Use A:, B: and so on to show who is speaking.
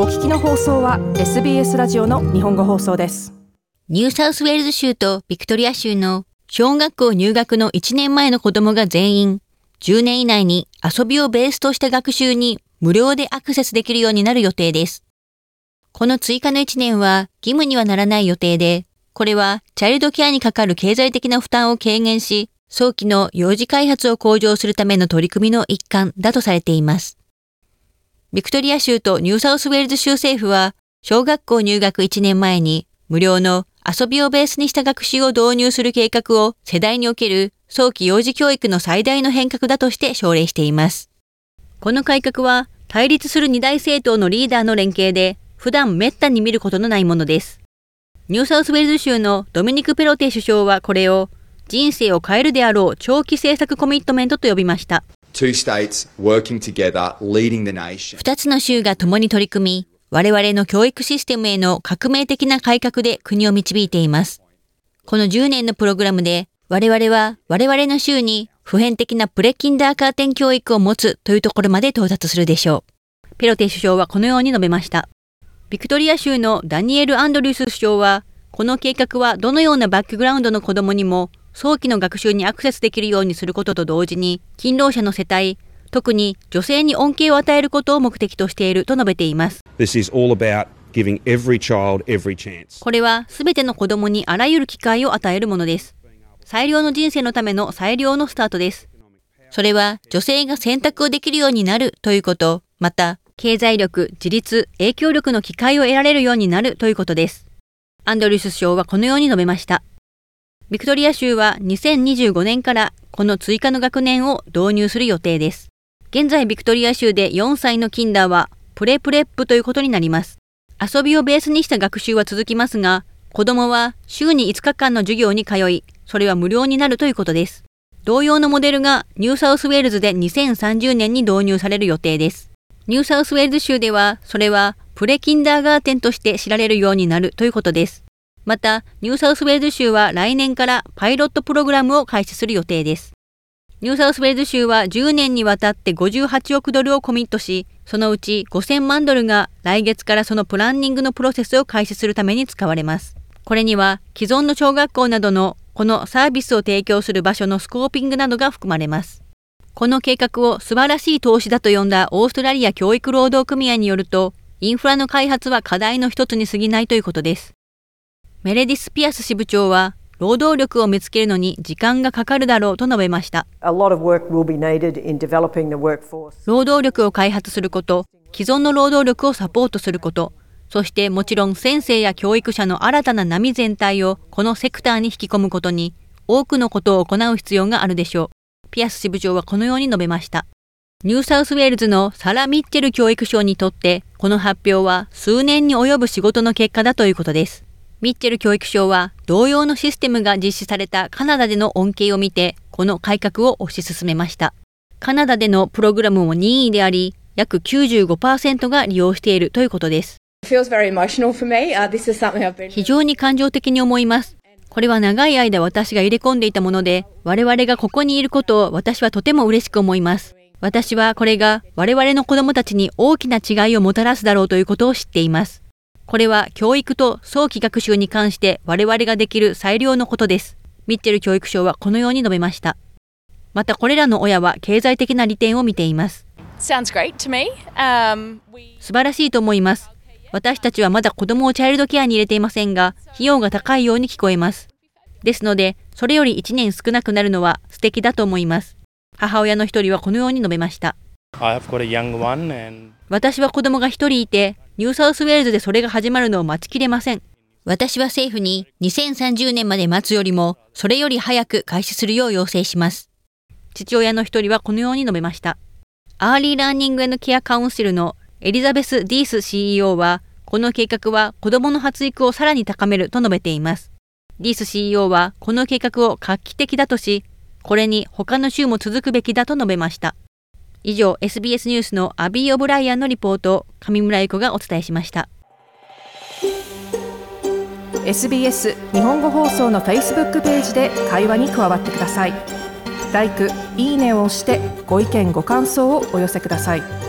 A: お聞きの放送は SBS ラジオの日本語放送です
B: ニューサウスウェールズ州とビクトリア州の小学校入学の1年前の子供が全員10年以内に遊びをベースとした学習に無料でアクセスできるようになる予定です。この追加の1年は義務にはならない予定で、これはチャイルドケアにかかる経済的な負担を軽減し、早期の幼児開発を向上するための取り組みの一環だとされています。ビクトリア州とニューサウスウェールズ州政府は、小学校入学1年前に無料の遊びをベースにした学習を導入する計画を世代における早期幼児教育の最大の変革だとして奨励しています。この改革は対立する二大政党のリーダーの連携で普段滅多に見ることのないものです。ニューサウスウェールズ州のドミニク・ペロテ首相はこれを人生を変えるであろう長期政策コミットメントと呼びました。二つの州が共に取り組み、我々の教育システムへの革命的な改革で国を導いています。この10年のプログラムで、我々は我々の州に普遍的なプレキンダーカーテン教育を持つというところまで到達するでしょう。ペロテ首相はこのように述べました。ビクトリア州のダニエル・アンドリュース首相は、この計画はどのようなバックグラウンドの子供にも早期の学習にアクセスできるようにすることと同時に、勤労者の世帯、特に女性に恩恵を与えることを目的としていると述べています。これはすべての子供にあらゆる機会を与えるものです。最良の人生のための最良のスタートです。それは女性が選択をできるようになるということ、また経済力、自立、影響力の機会を得られるようになるということです。アンドリュース首相はこのように述べました。ビクトリア州は2025年からこの追加の学年を導入する予定です。現在ビクトリア州で4歳の kinder は pre-prep ということになります。遊びをベースにした学習は続きますが、子供は週に5日間の授業に通い、それは無料になるということです。同様のモデルがニューサウスウェールズで2030年に導入される予定です。ニューサウスウェールズ州では、それは pre-kindergarten として知られるようになるということです。また、ニューサウスウェールズ州は来年からパイロットプログラムを開始する予定です。ニューサウスウェールズ州は10年にわたって58億ドルをコミットし、そのうち5000万ドルが来月からそのプランニングのプロセスを開始するために使われます。これには既存の小学校などのこのサービスを提供する場所の scoping などが含まれます。この計画を素晴らしい投資だと呼んだオーストラリア教育労働組合によると、インフラの開発は課題の一つに過ぎないということです。メレディス・ピアス支部長は、労働力を見つけるのに時間がかかるだろうと述べました。労働力を開発すること、既存の労働力をサポートすること、そしてもちろん先生や教育者の新たな波全体をこのセクターに引き込むことに多くのことを行う必要があるでしょう。ピアス支部長はこのように述べました。ニューサウスウェールズのサラ・ミッチェル教育相にとってこの発表は数年に及ぶ仕事の結果だということです。ミッチェル教育相は同様のシステムが実施されたカナダでの恩恵を見て、この改革を推し進めました。カナダでのプログラムも任意であり、約95%が利用しているということです。非常に感情的に思います。これは長い間私が入れ込んでいたもので、我々がここにいることを私はとても嬉しく思います。私はこれが我々の子供たちに大きな違いをもたらすだろうということを知っています。これは教育と早期学習に関して我々ができる最良のことです。ミッチェル教育省はこのように述べました。またこれらの親は経済的な利点を見ています。
C: Um,
B: 素晴らしいと思います。私たちはまだ子供をチャイルドケアに入れていませんが、費用が高いように聞こえます。ですので、それより1年少なくなるのは素敵だと思います。母親の一人はこのように述べました。私は子供が一人いて、ニューサウスウェールズでそれが始まるのを待ちきれません。私は政府に2030年まで待つよりも、それより早く開始するよう要請します。父親の一人はこのように述べました。 Early Learning Care Council のエリザベス・ディース CEO は、この計画は子供の発育をさらに高めると述べています。ディース CEO はこの計画を画期的だとし、これに他の州も続くべきだと述べました。以上、SBS ニュースのアビー・オブライアンのリポート上村由子がお伝えしました。
A: SBS 日本語放送の Facebook ページで会話に加わってください。l i いいねを押してご意見ご感想をお寄せください。